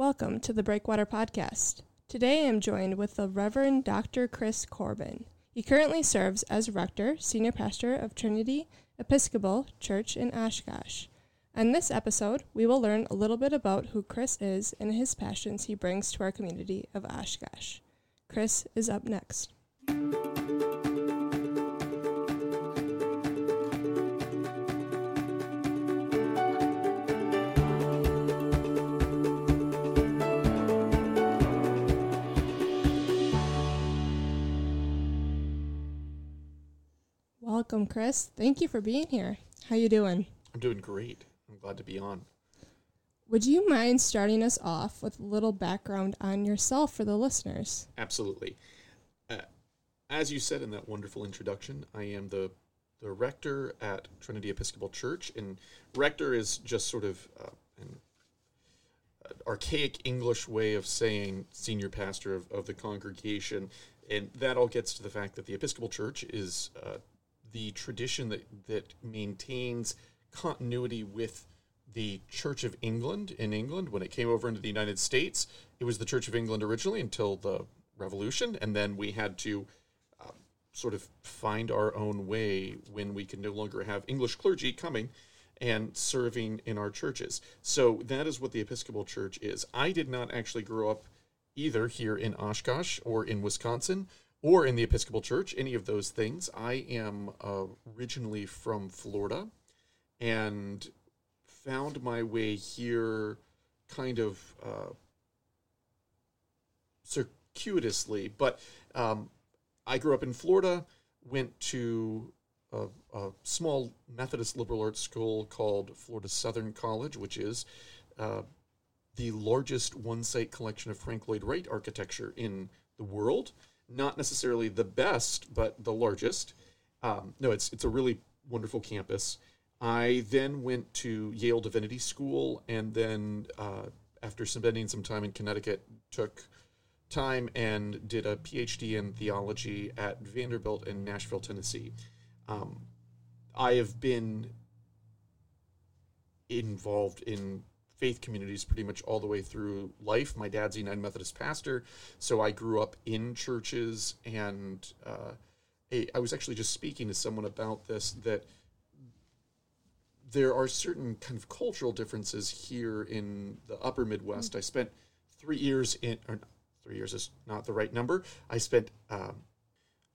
Welcome to the Breakwater Podcast. Today I am joined with the Reverend Dr. Chris Corbin. He currently serves as rector, senior pastor of Trinity Episcopal Church in Oshkosh. On this episode, we will learn a little bit about who Chris is and his passions he brings to our community of Oshkosh. Chris is up next. Welcome, Chris. Thank you for being here. How you doing? I'm doing great. I'm glad to be on. Would you mind starting us off with a little background on yourself for the listeners? Absolutely. Uh, as you said in that wonderful introduction, I am the the rector at Trinity Episcopal Church, and rector is just sort of uh, an archaic English way of saying senior pastor of, of the congregation, and that all gets to the fact that the Episcopal Church is uh, the tradition that that maintains continuity with the Church of England in England when it came over into the United States. It was the Church of England originally until the Revolution, and then we had to uh, sort of find our own way when we could no longer have English clergy coming and serving in our churches. So that is what the Episcopal Church is. I did not actually grow up either here in Oshkosh or in Wisconsin or in the Episcopal Church, any of those things. I am uh, originally from Florida and found my way here kind of uh, circuitously. But um, I grew up in Florida, went to a, a, small Methodist liberal arts school called Florida Southern College, which is uh, the largest one site collection of Frank Lloyd Wright architecture in the world. Not necessarily the best, but the largest. Um, no, it's it's a really wonderful campus. I then went to Yale Divinity School, and then uh, after spending some time in Connecticut, took time and did a PhD in theology at Vanderbilt in Nashville, Tennessee. Um, I have been involved in faith communities pretty much all the way through life. My dad's a United Methodist pastor, so I grew up in churches, and uh, I was actually just speaking to someone about this that there are certain kind of cultural differences here in the upper Midwest. Mm-hmm. I spent three years in, or three years is not the right number. I spent, um,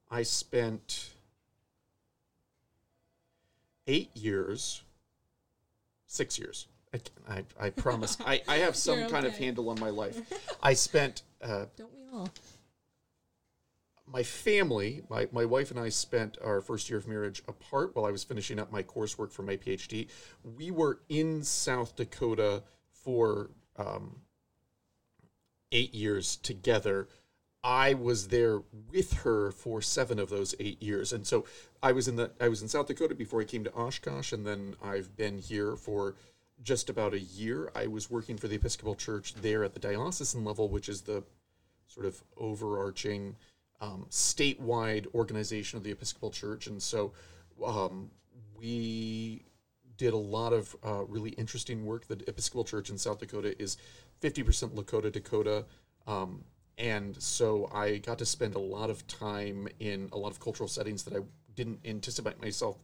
I spent eight years, six years. I, I, I promise. I, I have some kind of handle on my life. I spent. Uh, Don't we all? my family, my, my wife and I spent our first year of marriage apart while I was finishing up my coursework for my PhD. We were in South Dakota for um, eight years together. I was there with her for seven of those eight years, and so I was in the I was in South Dakota before I came to Oshkosh, and then I've been here for just about a year. I was working for the Episcopal Church there at the diocesan level, which is the sort of overarching um, statewide organization of the Episcopal Church, and so um, we did a lot of uh, really interesting work. The Episcopal Church in South Dakota is 50% Lakota Dakota. Um, and so I got to spend a lot of time in a lot of cultural settings that I didn't anticipate myself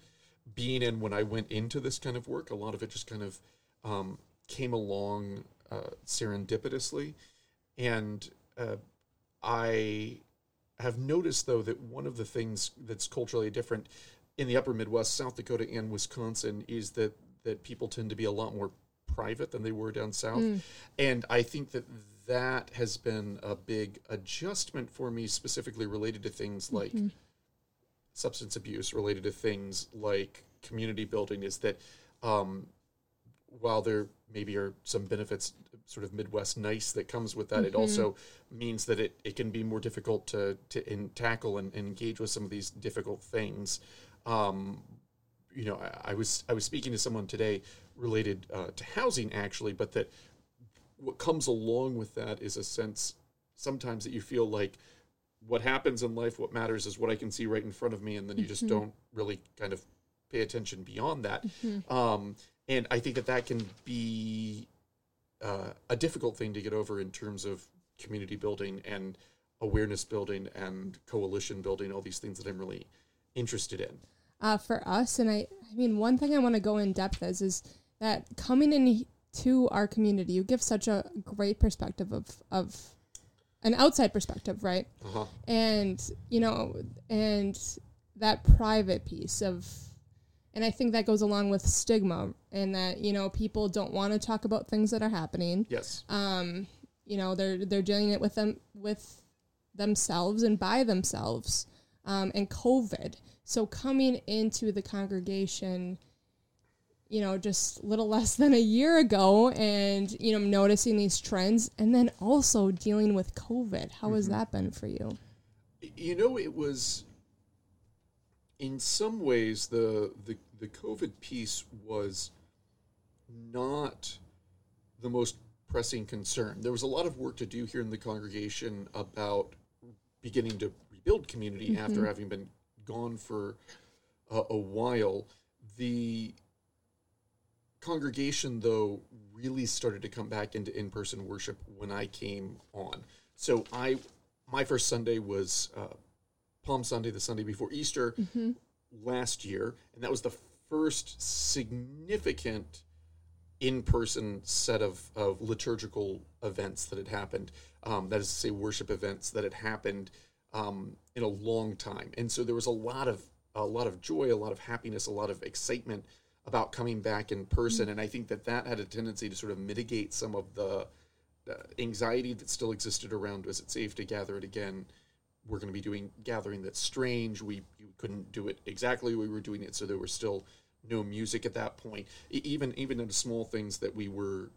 being in when I went into this kind of work. A lot of it just kind of um, came along uh, serendipitously. And uh, I have noticed though that one of the things that's culturally different in the upper Midwest, South Dakota and Wisconsin is that that people tend to be a lot more private than they were down south. Mm. And I think that that has been a big adjustment for me specifically related to things like mm-hmm. substance abuse related to things like community building is that um, while there maybe are some benefits sort of midwest nice that comes with that mm-hmm. it also means that it, it can be more difficult to, to in, tackle and, and, engage with some of these difficult things um, you know I, I, was i was speaking to someone today related uh, to housing actually but that what comes along with that is a sense sometimes that you feel like what happens in life what matters is what i can see right in front of me and then you just mm-hmm. don't really kind of pay attention beyond that mm-hmm. um, and I think that that can be uh, a difficult thing to get over in terms of community building and awareness building and coalition building, all these things that I'm really interested in. Uh, for us, and I, I mean, one thing I want to go in depth is is that coming into our community, you give such a great perspective of of an outside perspective, right? Uh-huh. And you know, and that private piece of and I think that goes along with stigma and that, you know, people don't want to talk about things that are happening. Yes. Um, you know, they're they're dealing it with them with themselves and by themselves. Um, and COVID. So coming into the congregation, you know, just little less than a year ago and, you know, noticing these trends and then also dealing with COVID. How has that been for you? You know, it was in some ways the the the COVID piece was not the most pressing concern. There was a lot of work to do here in the congregation about beginning to rebuild community after having been gone for a, a while. The congregation, though, really started to come back into in-person worship when I came on. So I, my first Sunday was uh, Palm Sunday, the Sunday before Easter last year, and that was the first significant in-person set of, of liturgical events that had happened. Um, that is to say, worship events that had happened um, in a long time, and so there was a lot of a lot of joy, a lot of happiness, a lot of excitement about coming back in person, and I think that that had a tendency to sort of mitigate some of the uh, anxiety that still existed around was it safe to gather it again we're going to be doing gathering that's strange. We you couldn't do it exactly we were doing it so there was still no music at that point. Even even into small things that we were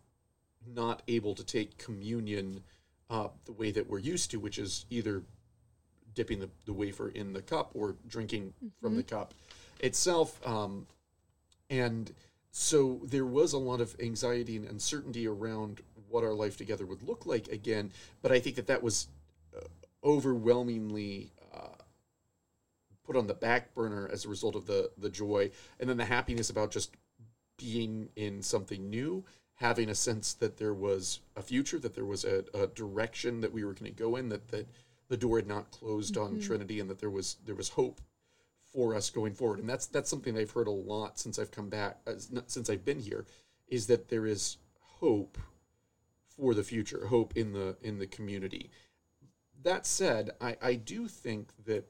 not able to take communion uh, the way that we're used to which is either dipping the, the wafer in the cup or drinking from the cup itself um, and so there was a lot of anxiety and uncertainty around what our life together would look like again but i think that that was overwhelmingly uh, put on the back burner as a result of the the joy and then the happiness about just being in something new having a sense that there was a future that there was a, a direction that we were going to go in that that the door had not closed on trinity and that there was there was hope for us going forward. And that's that's something i've heard a lot since i've come back uh, since i've been here is that there is hope for the future hope in the in the community that said i i do think that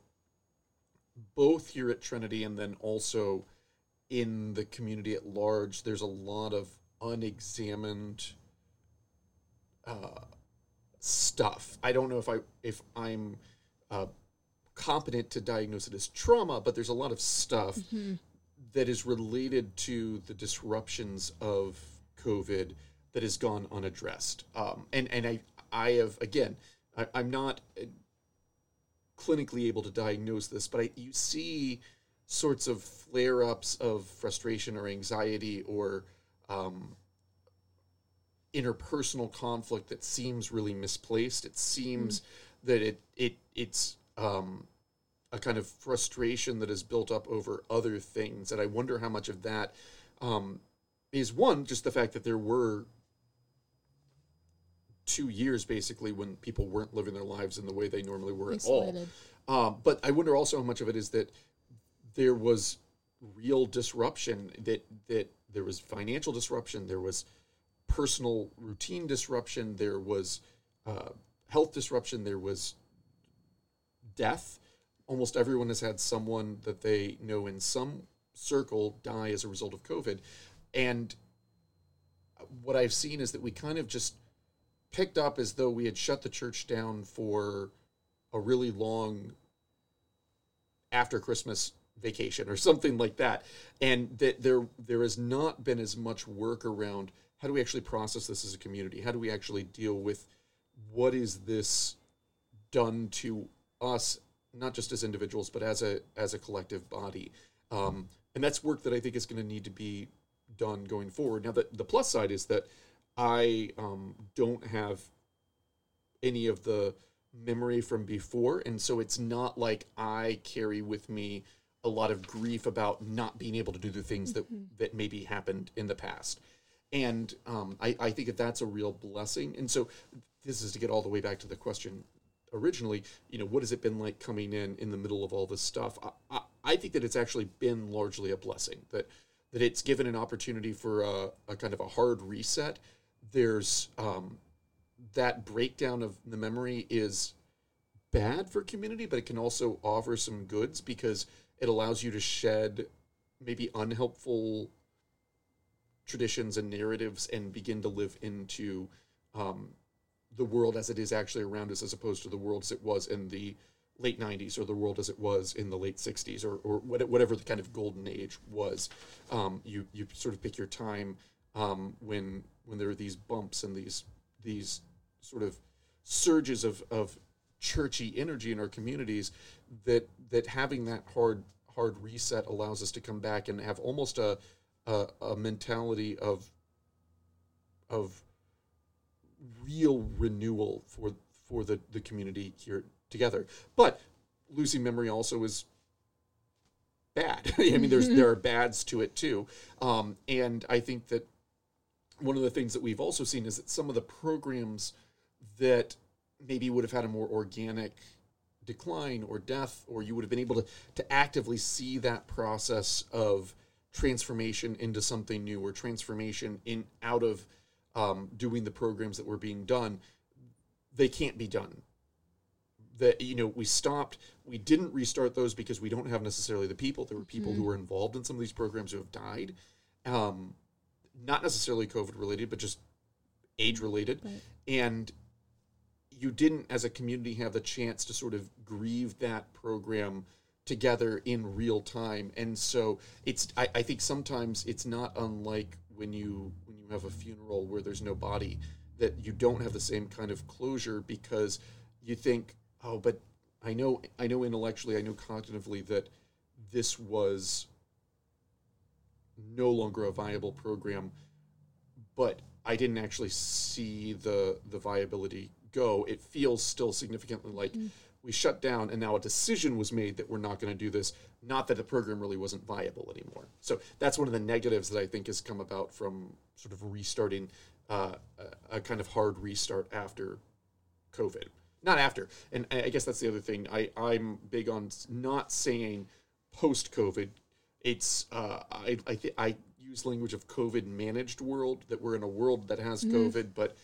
both here at trinity and then also in the community at large there's a lot of unexamined uh, stuff. I don't know if i if i'm uh, competent to diagnose it as trauma but there's a lot of stuff that is related to the disruptions of covid that has gone unaddressed. Um, and and i i have again I, i'm not uh, clinically able to diagnose this but I, you see sorts of flare-ups of frustration or anxiety or um, interpersonal conflict that seems really misplaced. It seems that it it it's um, a kind of frustration that is built up over other things, and I wonder how much of that um, is one just the fact that there were two years basically when people weren't living their lives in the way they normally were at all. Um, but I wonder also how much of it is that there was real disruption that that there was financial disruption, there was personal routine disruption, there was uh, health disruption, there was death. Almost everyone has had someone that they know in some circle die as a result of COVID, and what I've seen is that we kind of just picked up as though we had shut the church down for a really long after Christmas vacation or something like that, and that there there has not been as much work around how do we actually process this as a community? How do we actually deal with what is this done to us, not just as individuals, but as a as a collective body? Um, and that's work that I think is going to need to be done going forward. Now, the, the plus side is that I um, don't have any of the memory from before, and so it's not like I carry with me a lot of grief about not being able to do the things that that maybe happened in the past. and um, I, I think that that's a real blessing. And so this is to get all the way back to the question originally. You know, what has it been like coming in in the middle of all this stuff? I, I, I think that it's actually been largely a blessing that that it's given an opportunity for a, a kind of a hard reset. There's um, that breakdown of the memory is bad for community, but it can also offer some goods because it allows you to shed maybe unhelpful traditions and narratives and begin to live into um, the world as it is actually around us as opposed to the world as it was in the late 90s or the world as it was in the late 60s or, or whatever the kind of golden age was. Um, you you sort of pick your time um, when when there are these bumps and these these sort of surges of, of churchy energy in our communities that that having that hard hard reset allows us to come back and have almost a a, a mentality of of real renewal for for the the community here together. But losing memory also is bad. I mean, there's there are bads to it too, um, and I think that one of the things that we've also seen is that some of the programs that maybe would have had a more organic decline or death, or you would have been able to to actively see that process of transformation into something new or transformation in out of um, doing the programs that were being done they can't be done. That you know we stopped we didn't restart those because we don't have necessarily the people. There were people mm-hmm. who were involved in some of these programs who have died. Um, not necessarily covid related but just age related right. and you didn't as a community have the chance to sort of grieve that program together in real time and so it's I, I think sometimes it's not unlike when you when you have a funeral where there's no body that you don't have the same kind of closure because you think oh but i know i know intellectually i know cognitively that this was no longer a viable program but i didn't actually see the the viability go. It feels still significantly like mm. we shut down and now a decision was made that we're not going to do this not that the program really wasn't viable anymore. So that's one of the negatives that i think has come about from sort of restarting uh, a, a kind of hard restart after covid. Not after and i guess that's the other thing. I, i'm big on not saying post covid it's uh, i I, th- I use language of covid managed world that we're in a world that has mm-hmm. covid but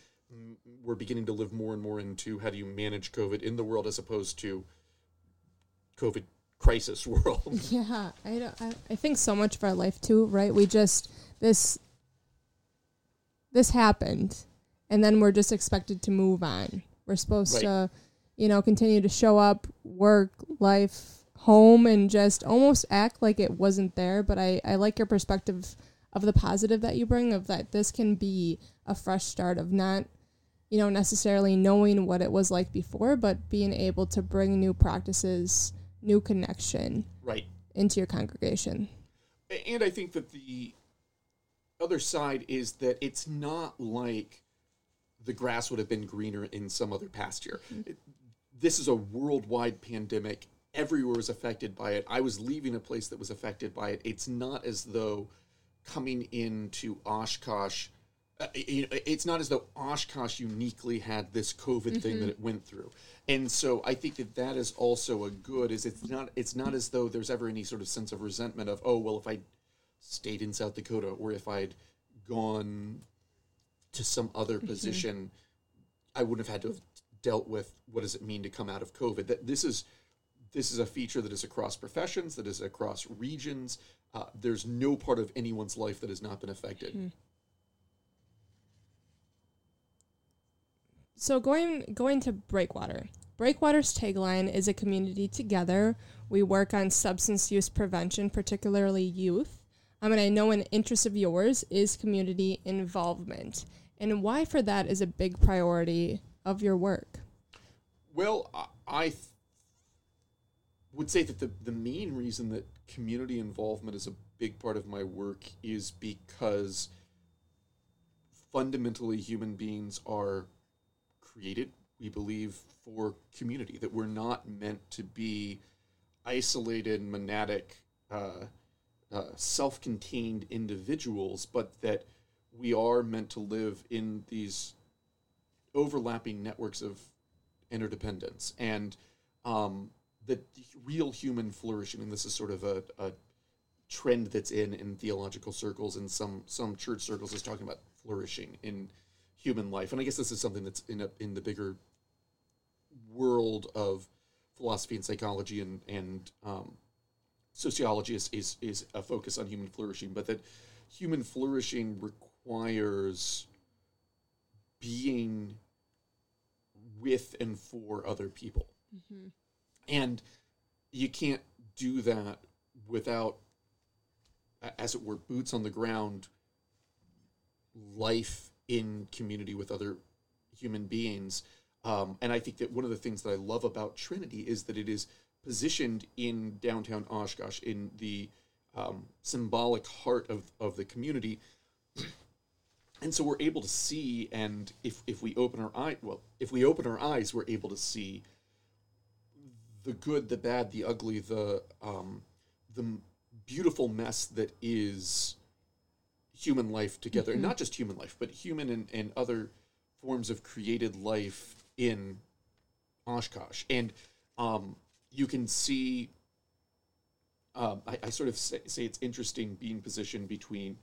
we're beginning to live more and more into how do you manage COVID in the world as opposed to COVID crisis world. Yeah, I, don't, I, I think so much of our life too, right? We just this this happened, and then we're just expected to move on. We're supposed right. to, you know, continue to show up, work, life, home, and just almost act like it wasn't there. But I I like your perspective of the positive that you bring of that this can be a fresh start of not you know, necessarily knowing what it was like before, but being able to bring new practices, new connection right into your congregation. And I think that the other side is that it's not like the grass would have been greener in some other pasture. Mm-hmm. It, this is a worldwide pandemic. Everywhere was affected by it. I was leaving a place that was affected by it. It's not as though coming into Oshkosh uh, you know, it's not as though Oshkosh uniquely had this COVID mm-hmm. thing that mm-hmm. it went through, and so I think that that is also a good. Is it's not it's not as though there's ever any sort of sense of resentment of oh well if I stayed in South Dakota or if I'd gone to some other mm-hmm. position, I wouldn't have had to have dealt with what does it mean to come out of COVID. That this is this is a feature that is across professions, that is across regions. Uh, there's no part of anyone's life that has not been affected. Mm-hmm. So going going to Breakwater. Breakwater's tagline is a community together. We work on substance use prevention, particularly youth. I mean, I know an interest of yours is community involvement, and why for that is a big priority of your work. Well, I th- would say that the, the main reason that community involvement is a big part of my work is because fundamentally human beings are created, we believe, for community, that we're not meant to be isolated, monadic, uh, uh, self contained individuals, but that we are meant to live in these overlapping networks of interdependence. And um, the real human flourishing. And this is sort of a, a trend that's in in theological circles and some some church circles is talking about flourishing in human life. And I guess this is something that's in a, in the bigger world of philosophy and psychology and and um, sociology is, is is a focus on human flourishing, but that human flourishing requires being with and for other people. Mm-hmm. And you can't do that without, as it were, boots on the ground, life in community with other human beings. Um, and I think that one of the things that I love about Trinity is that it is positioned in downtown Oshkosh, in the um, symbolic heart of, of the community. And so we're able to see, and if, if we open our eye, well, if we open our eyes, we're able to see the good, the bad, the ugly, the um, the beautiful mess that is human life together, mm-hmm. and not just human life, but human and, and other forms of created life in Oshkosh. And um, you can see, um, I, I, sort of say, say, it's interesting being positioned between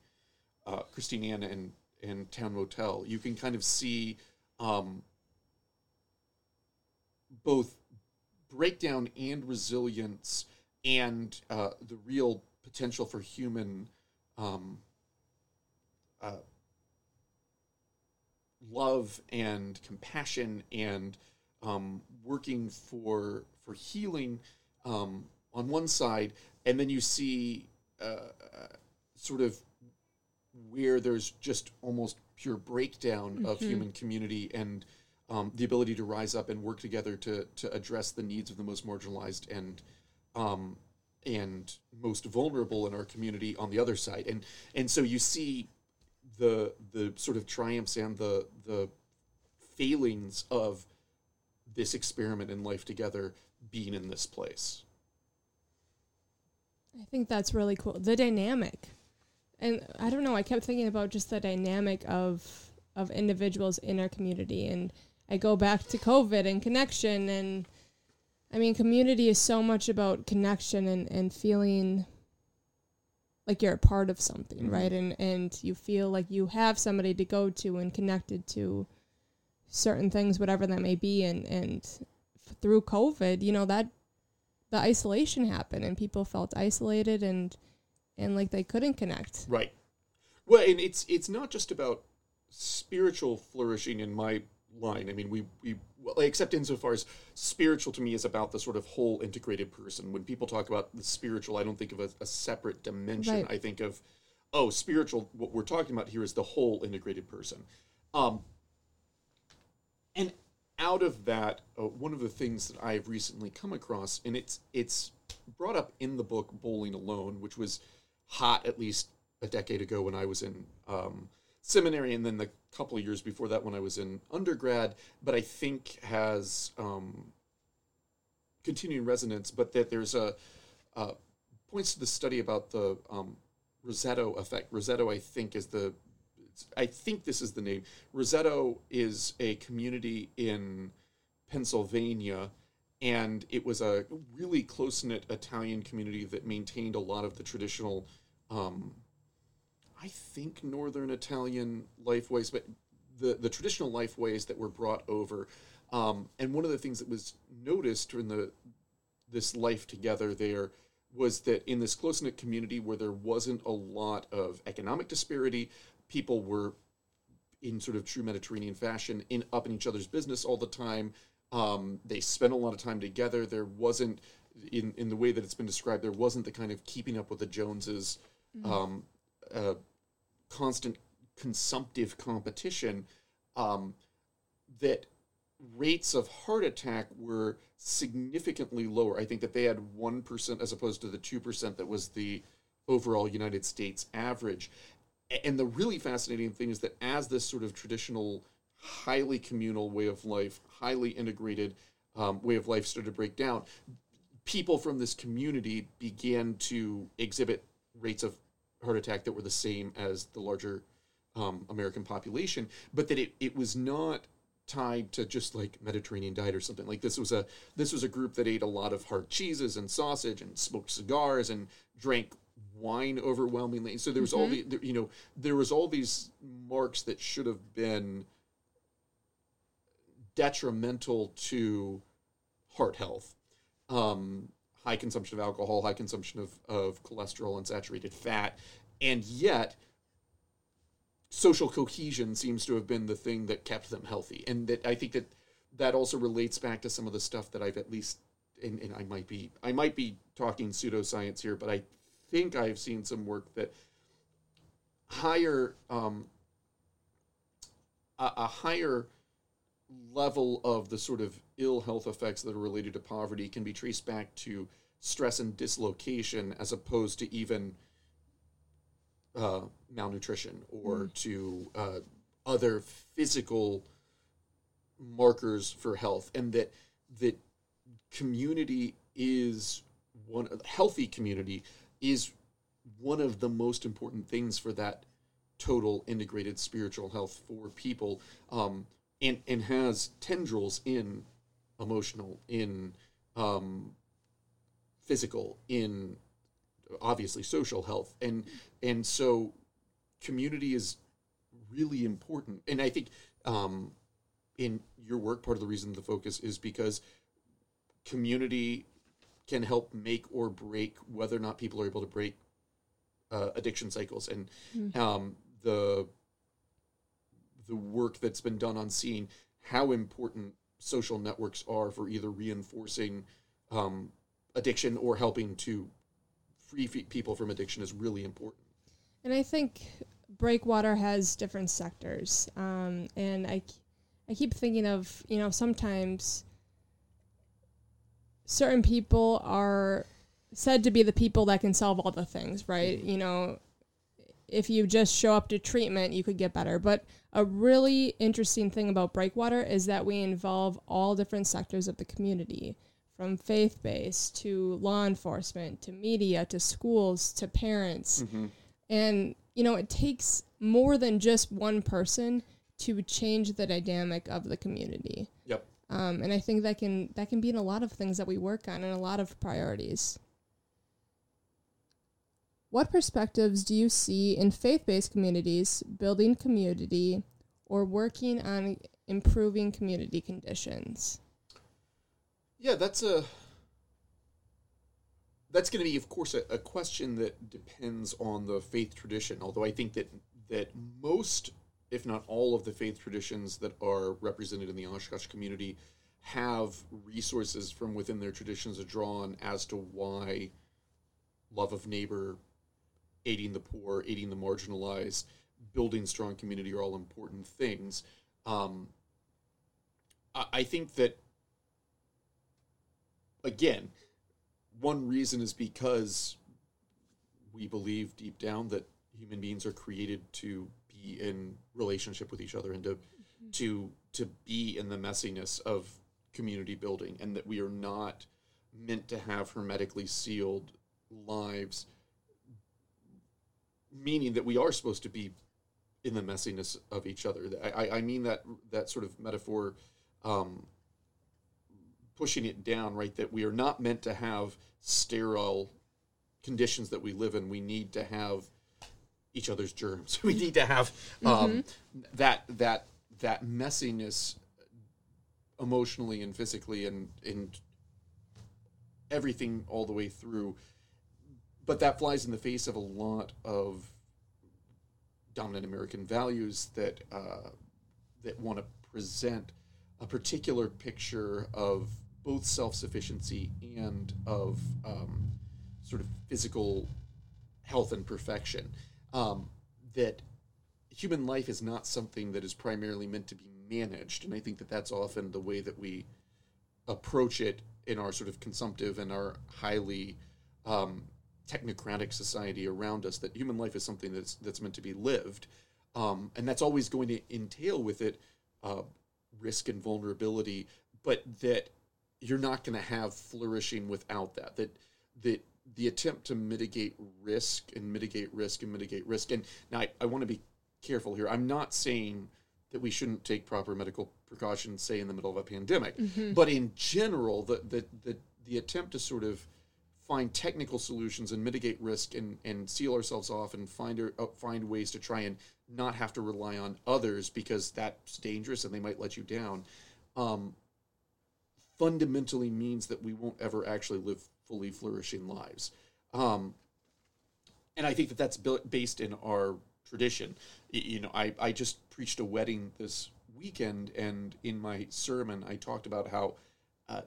uh, and, and Town Motel. You can kind of see um, both breakdown and resilience and uh, the real potential for human um, uh, love and compassion and um, working for for healing um, on one side, and then you see uh, sort of where there's just almost pure breakdown mm-hmm. of human community and um, the ability to rise up and work together to to address the needs of the most marginalized and um, and most vulnerable in our community on the other side, and and so you see the the sort of triumphs and the the failings of this experiment in life together being in this place. I think that's really cool. The dynamic. And I don't know, I kept thinking about just the dynamic of of individuals in our community and I go back to COVID and connection and I mean community is so much about connection and, and feeling like you're a part of something, mm-hmm. right? And and you feel like you have somebody to go to and connected to certain things, whatever that may be, and and through COVID, you know that the isolation happened and people felt isolated and and like they couldn't connect. Right. Well, and it's it's not just about spiritual flourishing in my line. I mean, we we well, except insofar as spiritual to me is about the sort of whole integrated person. When people talk about the spiritual, I don't think of a, a separate dimension. Right. I think of oh, spiritual. What we're talking about here is the whole integrated person. Um, and out of that, uh, one of the things that I've recently come across, and it's it's brought up in the book Bowling Alone, which was hot at least a decade ago when I was in um, seminary, and then the couple of years before that when I was in undergrad, but I think has um, continuing resonance. But that there's a uh, points to the study about the um, Roseto effect. Roseto, I think, is the I think this is the name. Roseto is a community in Pennsylvania, and it was a really close knit Italian community that maintained a lot of the traditional, um, I think, Northern Italian life ways, but the, the traditional life ways that were brought over. Um, and one of the things that was noticed in the this life together there was that in this close knit community where there wasn't a lot of economic disparity, people were in sort of true Mediterranean fashion in up in each other's business all the time. Um, they spent a lot of time together. There wasn't in in the way that it's been described. There wasn't the kind of keeping up with the Joneses, mm-hmm. um, uh, constant consumptive competition. Um, that rates of heart attack were significantly lower. I think that they had one percent as opposed to the two percent that was the overall United States average and the really fascinating thing is that as this sort of traditional, highly communal way of life, highly integrated um, way of life started to break down, people from this community began to exhibit rates of heart attack that were the same as the larger um, American population, but that it, it was not tied to just like Mediterranean diet or something. Like this was a this was a group that ate a lot of hard cheeses and sausage and smoked cigars and drank wine overwhelmingly. So there was all the there- you know there was all these marks that should have been detrimental to heart health. Um, high consumption of alcohol, high consumption of, of cholesterol and saturated fat, and yet social cohesion seems to have been the thing that kept them healthy. And that I think that that also relates back to some of the stuff that I've at least and, and I might be I might be talking pseudoscience here, but I think I've seen some work that higher um, a, a higher level of the sort of ill health effects that are related to poverty can be traced back to stress and dislocation as opposed to even uh, malnutrition or to uh, other physical markers for health. And that that community is one healthy community is one of the most important things for that total integrated spiritual health for people. Um, and and has tendrils in emotional in um, physical in obviously social health. And and so community is really important. And i think um, in your work part of the reason the focus is because community can help make or break whether or not people are able to break uh, addiction cycles. And um, the the work that's been done on seeing how important social networks are for either reinforcing um, addiction or helping to free people from addiction is really important. And I think Breakwater has different sectors. Um, and I, I keep thinking of, you know, sometimes certain people are said to be the people that can solve all the things, right? You know, if you just show up to treatment, you could get better. But a really interesting thing about Breakwater is that we involve all different sectors of the community from faith based to law enforcement to media to schools to parents. And, you know, it takes more than just one person to change the dynamic of the community. Yep. Um, and I think that can that can be in a lot of things that we work on and a lot of priorities. What perspectives do you see in faith-based communities building community or working on improving community conditions? Yeah, that's a that's going to be, of course, a, a question that depends on the faith tradition. Although I think that that most, if not all, of the faith traditions that are represented in the Oshkosh community have resources from within their traditions to draw on as to why love of neighbor, aiding the poor, aiding the marginalized, building strong community are all important things. Um, I, I think that again, one reason is because we believe deep down that human beings are created to be in relationship with each other and to to to be in the messiness of community building and that we are not meant to have hermetically sealed lives meaning that we are supposed to be in the messiness of each other i, I- mean that that sort of metaphor um, pushing it down, right? That we are not meant to have sterile conditions that we live in. We need to have each other's germs. we need to have um, that that that messiness emotionally and physically and and everything all the way through. But that flies in the face of a lot of dominant American values that uh, that want to present a particular picture of both self sufficiency and of um, sort of physical health and perfection. Um, that human life is not something that is primarily meant to be managed, and I think that that's often the way that we approach it in our sort of consumptive and our highly um, technocratic society around us. That human life is something that's that's meant to be lived, um, and that's always going to entail with it uh, risk and vulnerability, but that you're not going to have flourishing without that. That that the attempt to mitigate risk and mitigate risk and mitigate risk. And now I, I want to be careful here. I'm not saying that we shouldn't take proper medical precautions, say in the middle of a pandemic, but in general, the the the, the attempt to sort of find technical solutions and mitigate risk and, and seal ourselves off and find uh, find ways to try and not have to rely on others because that's dangerous and they might let you down um, fundamentally means that we won't ever actually live fully flourishing lives. Um, and i think that that's built, based in our tradition. You know I, I just preached a wedding this weekend and in my sermon i talked about how uh,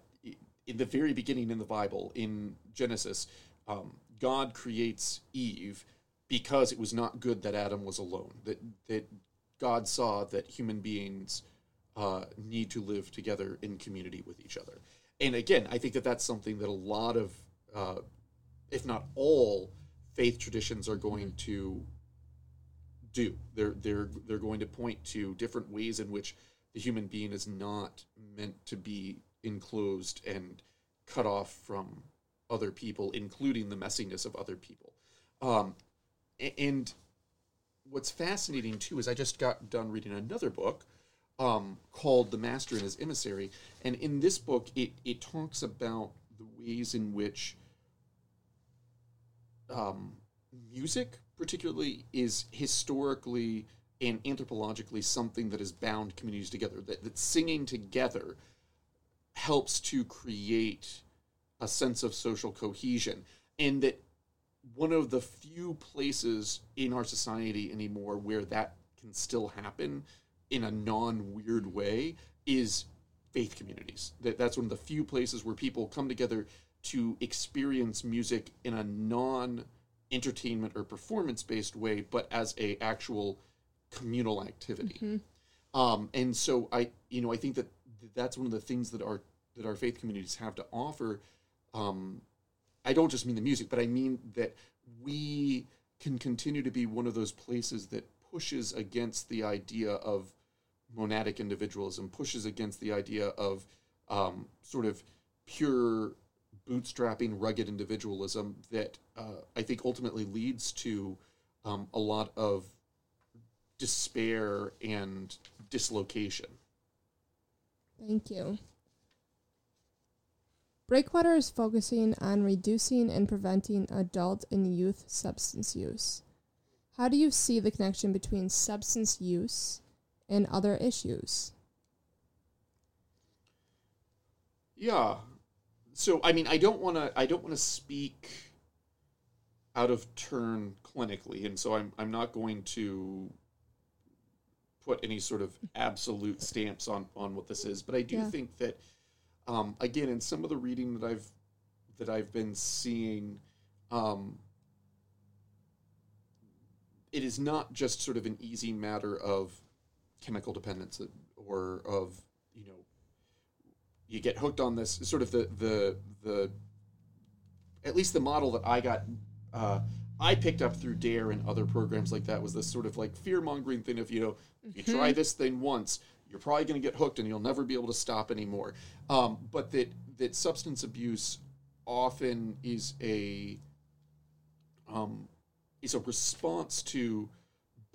in the very beginning in the Bible, in Genesis, um, God creates Eve because it was not good that Adam was alone. That that God saw that human beings uh, need to live together in community with each other. And again, I think that that's something that a lot of, uh, if not all, faith traditions are going to do. They're they're they're going to point to different ways in which the human being is not meant to be enclosed and cut off from other people, including the messiness of other people. Um, and what's fascinating too is I just got done reading another book um, called The Master and His Emissary, and in this book it it talks about the ways in which um, music, particularly, is historically and anthropologically something that has bound communities together. That, that singing together helps to create a sense of social cohesion, and that one of the few places in our society anymore where that can still happen in a non-weird way is faith communities. That that's one of the few places where people come together to experience music in a non entertainment or performance based way, but as a actual communal activity. Um, and so I, you know, I think that that's one of the things that our that our faith communities have to offer. Um, I don't just mean the music, but I mean that we can continue to be one of those places that pushes against the idea of monadic individualism, pushes against the idea of um, sort of pure bootstrapping, rugged individualism that uh, I think ultimately leads to um, a lot of despair and dislocation. Thank you. Breakwater is focusing on reducing and preventing adult and youth substance use. How do you see the connection between substance use and other issues? Yeah. So I mean, I don't want to. I don't want to speak out of turn clinically, and so I'm I'm not going to put any sort of absolute stamps on on what this is. But I do Yeah. think that, um, again, in some of the reading that I've that I've been seeing, um, it is not just sort of an easy matter of chemical dependence or of you know you get hooked on this sort of the the the at least the model that I got uh, I picked up through Dare and other programs like that was this sort of like fear mongering thing of you know if you try this thing once you're probably going to get hooked and you'll never be able to stop anymore um, but that that substance abuse often is a um, is a response to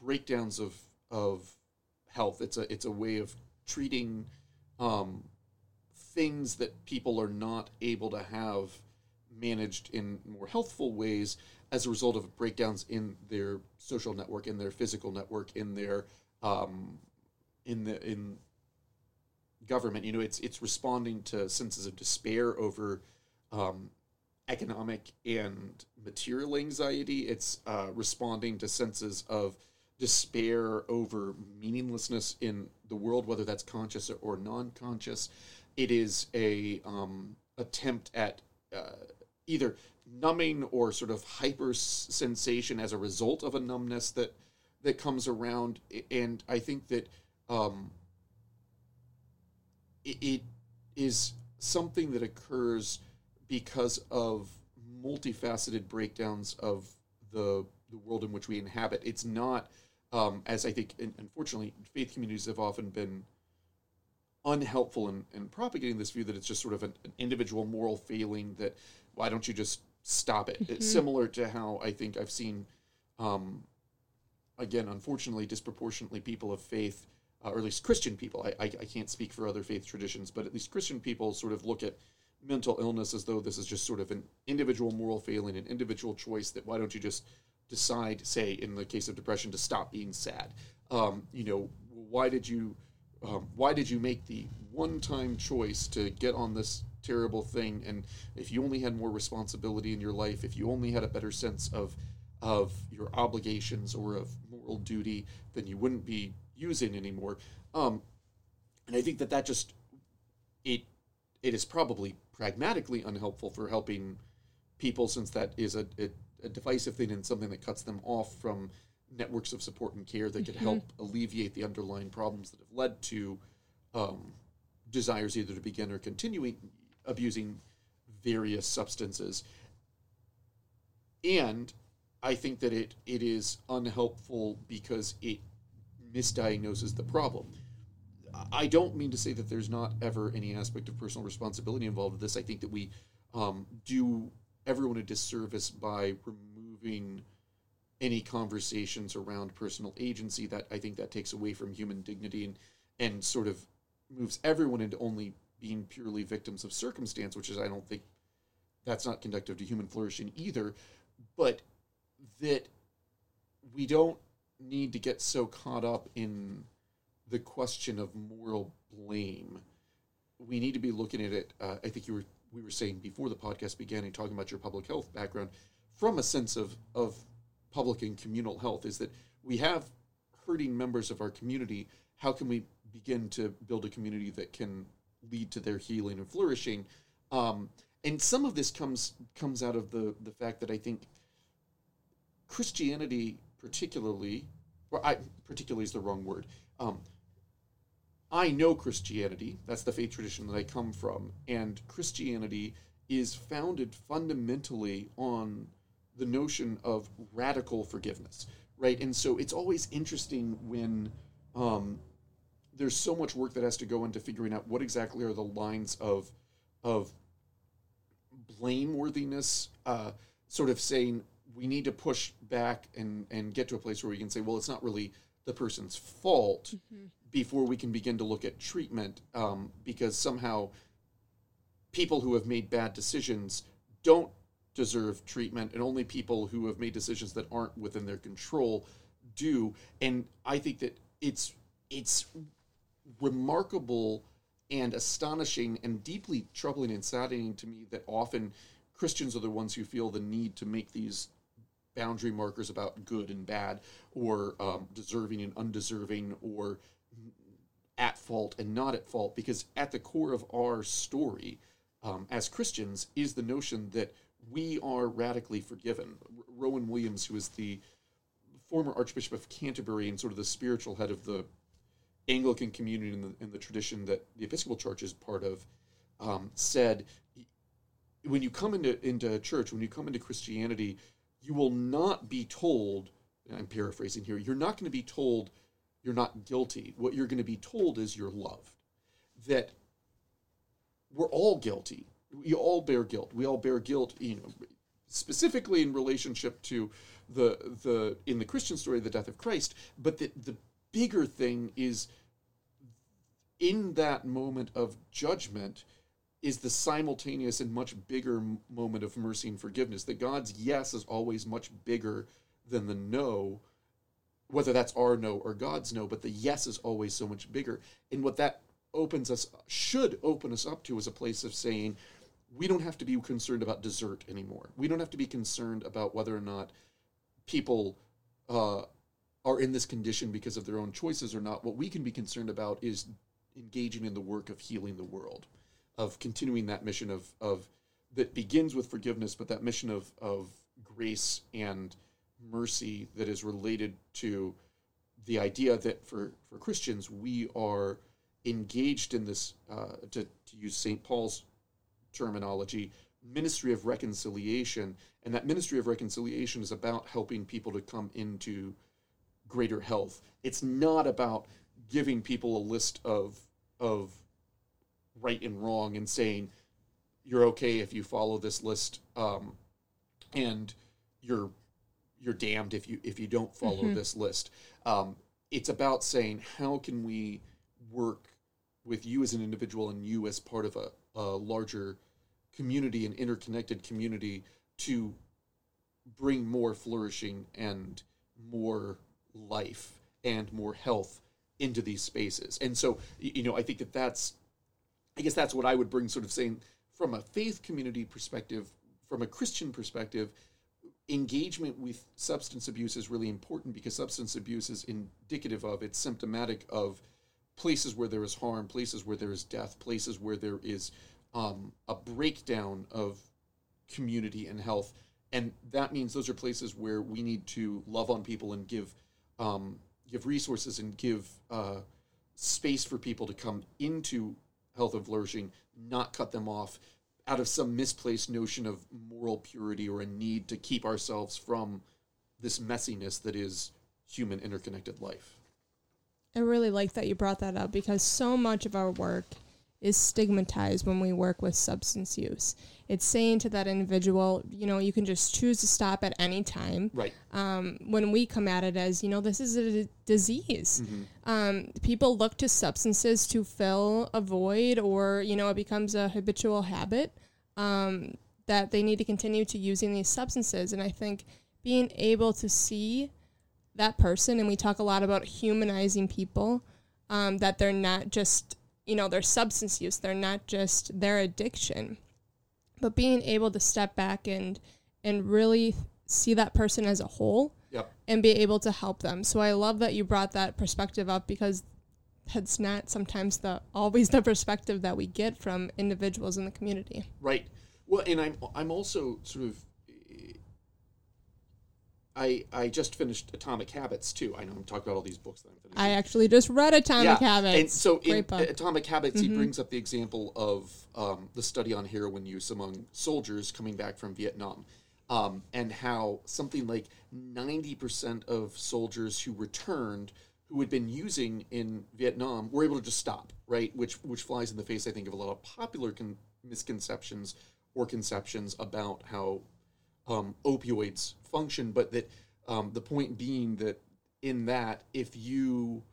breakdowns of of health. It's a it's a way of treating um, things that people are not able to have managed in more healthful ways as a result of breakdowns in their social network, in their physical network, in their um, in the in government. You know, it's it's responding to senses of despair over um, economic and material anxiety. It's uh, responding to senses of despair over meaninglessness in the world, whether that's conscious or non-conscious. It is a um, attempt at uh, either numbing or sort of hyper sensation as a result of a numbness that that comes around. And I think that um, it, it is something that occurs because of multifaceted breakdowns of the the world in which we inhabit. It's not, um, as I think, un- unfortunately, faith communities have often been unhelpful in, in propagating this view that it's just sort of an, an individual moral failing that why don't you just stop it? It's similar to how I think I've seen um, again, unfortunately, disproportionately people of faith, uh, or at least Christian people. I, I, I can't speak for other faith traditions, but at least Christian people sort of look at mental illness as though this is just sort of an individual moral failing, an individual choice that why don't you just decide, say, in the case of depression, to stop being sad? Um, you know, why did you um, why did you make the one-time choice to get on this terrible thing? And if you only had more responsibility in your life, if you only had a better sense of of your obligations or of moral duty, then you wouldn't be using anymore. Um, and I think that that just it it is probably pragmatically unhelpful for helping people since that is a, a, a divisive thing and something that cuts them off from networks of support and care that could mm-hmm. help alleviate the underlying problems that have led to um, desires either to begin or continuing abusing various substances. And I think that it, it is unhelpful because it misdiagnoses the problem. I don't mean to say that there's not ever any aspect of personal responsibility involved with this. I think that we um, do everyone a disservice by removing any conversations around personal agency that I think that takes away from human dignity and and sort of moves everyone into only being purely victims of circumstance, which is I don't think that's not conductive to human flourishing either, but that we don't need to get so caught up in the question of moral blame. We need to be looking at it. Uh, I think you were we were saying before the podcast began and talking about your public health background from a sense of of public and communal health is that we have hurting members of our community. How can we begin to build a community that can lead to their healing and flourishing? Um, and some of this comes comes out of the the fact that I think Christianity, particularly, or I particularly is the wrong word. Um, I know Christianity. That's the faith tradition that I come from, and Christianity is founded fundamentally on the notion of radical forgiveness, right? And so it's always interesting when um, there's so much work that has to go into figuring out what exactly are the lines of of blameworthiness, uh, sort of saying we need to push back and and get to a place where we can say, well, it's not really the person's fault mm-hmm. before we can begin to look at treatment, um, because somehow people who have made bad decisions don't deserve treatment, and only people who have made decisions that aren't within their control do. And I think that it's it's remarkable and astonishing and deeply troubling and saddening to me that often Christians are the ones who feel the need to make these boundary markers about good and bad, or um, deserving and undeserving, or at fault and not at fault, because at the core of our story um, as Christians is the notion that we are radically forgiven. Rowan Williams, who is the former Archbishop of Canterbury and sort of the spiritual head of the Anglican community in the, in the tradition that the Episcopal Church is part of, um, said, when you come into, into church, when you come into Christianity, you will not be told, I'm paraphrasing here, you're not going to be told you're not guilty. What you're going to be told is you're loved. That we're all guilty we all bear guilt. We all bear guilt, you know, specifically in relationship to the the in the Christian story, the death of Christ. But the the bigger thing is in that moment of judgment is the simultaneous and much bigger moment of mercy and forgiveness. That God's yes is always much bigger than the no, whether that's our no or God's no, but the yes is always so much bigger. And what that opens us should open us up to is a place of saying, we don't have to be concerned about desert anymore. We don't have to be concerned about whether or not people uh, are in this condition because of their own choices or not. What we can be concerned about is engaging in the work of healing the world, of continuing that mission of, of that begins with forgiveness, but that mission of, of grace and mercy that is related to the idea that for, for Christians, we are engaged in this, uh, to, to use St. Paul's terminology, ministry of reconciliation. And that ministry of reconciliation is about helping people to come into greater health. It's not about giving people a list of, of right and wrong and saying, you're okay if you follow this list um, and you're you're damned if you if you don't follow this list. Um, it's about saying how can we work with you as an individual and you as part of a, a larger community, and interconnected community, to bring more flourishing and more life and more health into these spaces. And so, you know, I think that that's, I guess that's what I would bring, sort of saying from a faith community perspective, from a Christian perspective, engagement with substance abuse is really important because substance abuse is indicative of, it's symptomatic of places where there is harm, places where there is death, places where there is um, a breakdown of community and health. And that means those are places where we need to love on people and give um, give resources and give uh, space for people to come into health and flourishing, not cut them off out of some misplaced notion of moral purity or a need to keep ourselves from this messiness that is human interconnected life. I really like that you brought that up because so much of our work is stigmatized when we work with substance use. It's saying to that individual, you know, you can just choose to stop at any time. Right. Um, when we come at it as, you know, this is a d- disease. Um, people look to substances to fill a void or, you know, it becomes a habitual habit um, that they need to continue to using these substances. And I think being able to see that person, and we talk a lot about humanizing people, um, that they're not just, you know, their substance use, they're not just their addiction, but being able to step back and and really see that person as a whole Yep. and be able to help them. So I love that you brought that perspective up because that's not sometimes the always the perspective that we get from individuals in the community. Right. Well, and I'm I'm also sort of I I just finished Atomic Habits too. I know I'm talking about all these books that I'm finishing. I actually just read Atomic Habits. And so in Great book. Mm-hmm. Atomic Habits, he brings up the example of um, the study on heroin use among soldiers coming back from Vietnam. Um, and how something like 90% of soldiers who returned who had been using in Vietnam were able to just stop, right? Which which flies in the face, I think, of a lot of popular con- misconceptions or conceptions about how um, opioids function, but that um, the point being that in that, if you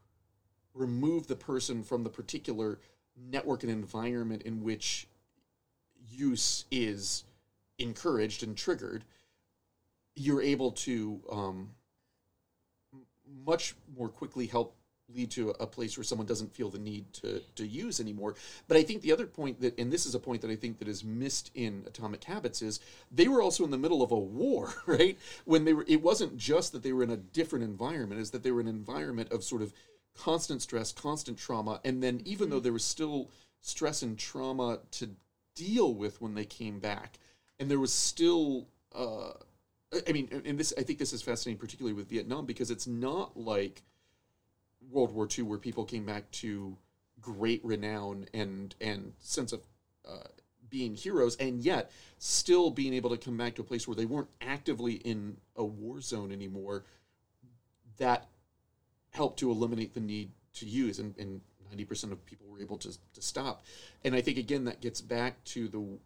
remove the person from the particular network and environment in which use is encouraged and triggered, you're able to um, much more quickly help lead to a place where someone doesn't feel the need to, to use anymore. But I think the other point that, and this is a point that I think that is missed in Atomic Habits, is they were also in the middle of a war, right? When they were, it wasn't just that they were in a different environment, is that they were in an environment of sort of constant stress, constant trauma, and then even though there was still stress and trauma to deal with when they came back, and there was still. Uh, I- I mean, and this I think this is fascinating, particularly with Vietnam, because it's not like World War II, where people came back to great renown and and sense of uh, being heroes, and yet still being able to come back to a place where they weren't actively in a war zone anymore. That helped to eliminate the need to use, and, and 90% of people were able to, to stop. And I think again that gets back to the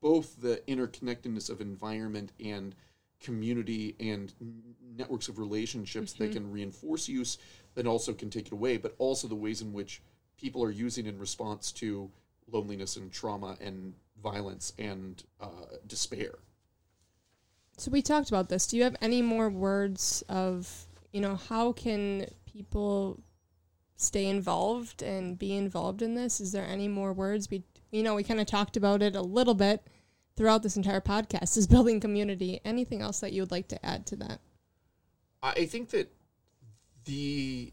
both the interconnectedness of environment and community and networks of relationships that can reinforce use that also can take it away, but also the ways in which people are using in response to loneliness and trauma and violence and uh, despair. So we talked about this. Do you have any more words of, you know, how can people stay involved and be involved in this? Is there any more words? We, you know, we kind of talked about it a little bit throughout this entire podcast. Is building community. Anything else that you would like to add to that? I think that the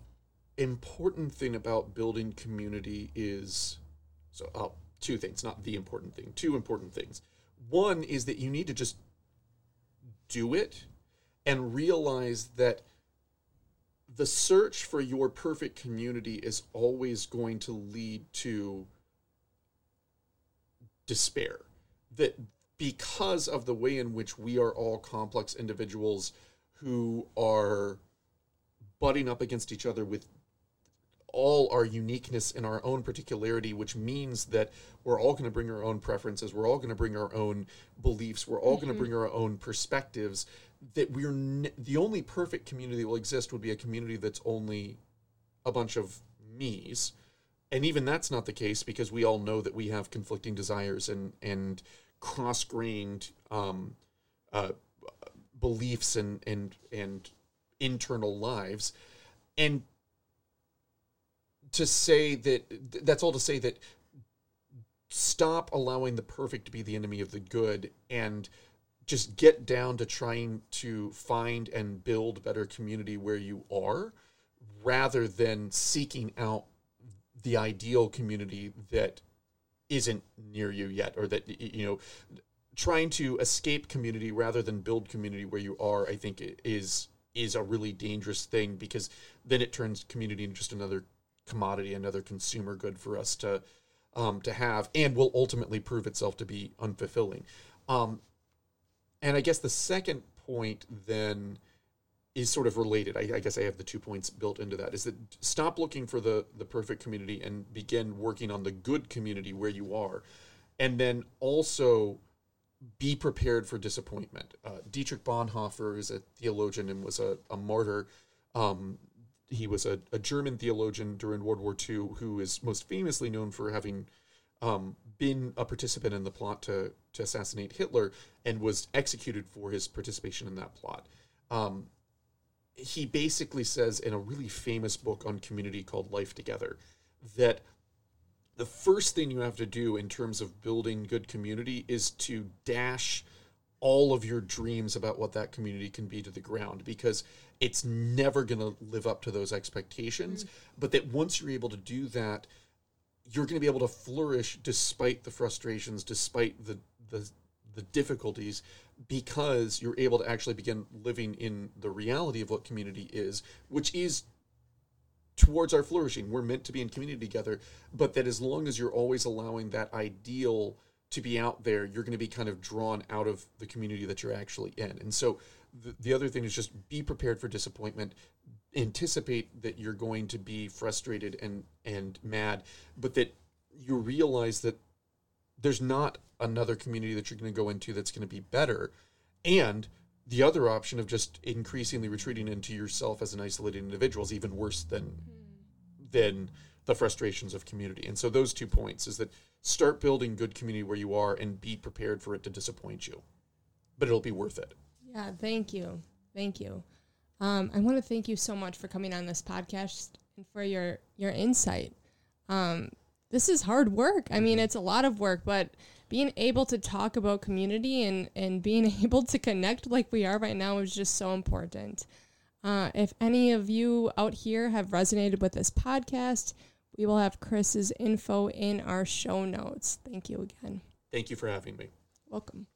important thing about building community is so oh, two things, not the important thing, two important things. One is that you need to just do it and realize that the search for your perfect community is always going to lead to despair. That because of the way in which we are all complex individuals who are butting up against each other with all our uniqueness and our own particularity, which means that we're all going to bring our own preferences, we're all going to bring our own beliefs, we're all going to mm-hmm. bring our own perspectives. That we're n- the only perfect community that will exist would be a community that's only a bunch of me's, and even that's not the case because we all know that we have conflicting desires and and cross-grained um, uh, beliefs and and and internal lives, and to say that that's all to say that stop allowing the perfect to be the enemy of the good and just get down to trying to find and build better community where you are rather than seeking out the ideal community that isn't near you yet or that you know trying to escape community rather than build community where you are i think is is a really dangerous thing because then it turns community into just another commodity another consumer good for us to um, to have and will ultimately prove itself to be unfulfilling. Um, and i guess the second point then is sort of related. I, I, guess I have the two points built into that. Is that stop looking for the the perfect community and begin working on the good community where you are, and then also be prepared for disappointment. Uh, Dietrich Bonhoeffer is a theologian and was a, a martyr. Um, he was a, a, German theologian during World War II who is most famously known for having um, been a participant in the plot to, to assassinate Hitler and was executed for his participation in that plot. Um, he basically says in a really famous book on community called Life Together that the first thing you have to do in terms of building good community is to dash all of your dreams about what that community can be to the ground because it's never going to live up to those expectations mm-hmm. but that once you're able to do that you're going to be able to flourish despite the frustrations despite the the the difficulties because you're able to actually begin living in the reality of what community is, which is towards our flourishing. We're meant to be in community together, but that as long as you're always allowing that ideal to be out there, you're going to be kind of drawn out of the community that you're actually in. And so the, the other thing is just be prepared for disappointment. Anticipate that you're going to be frustrated and and mad, but that you realize that there's not another community that you're going to go into that's going to be better. And the other option of just increasingly retreating into yourself as an isolated individual is even worse than mm. than the frustrations of community. And so those two points is that start building good community where you are and be prepared for it to disappoint you. But it'll be worth it. Yeah thank you. Thank you. Um, i want to thank you so much for coming on this podcast and for your your insight. Um, this is hard work. I mean, mm-hmm. it's a lot of work, but being able to talk about community and, and being able to connect like we are right now is just so important. Uh, if any of you out here have resonated with this podcast, we will have Chris's info in our show notes. Thank you again. Thank you for having me. Welcome.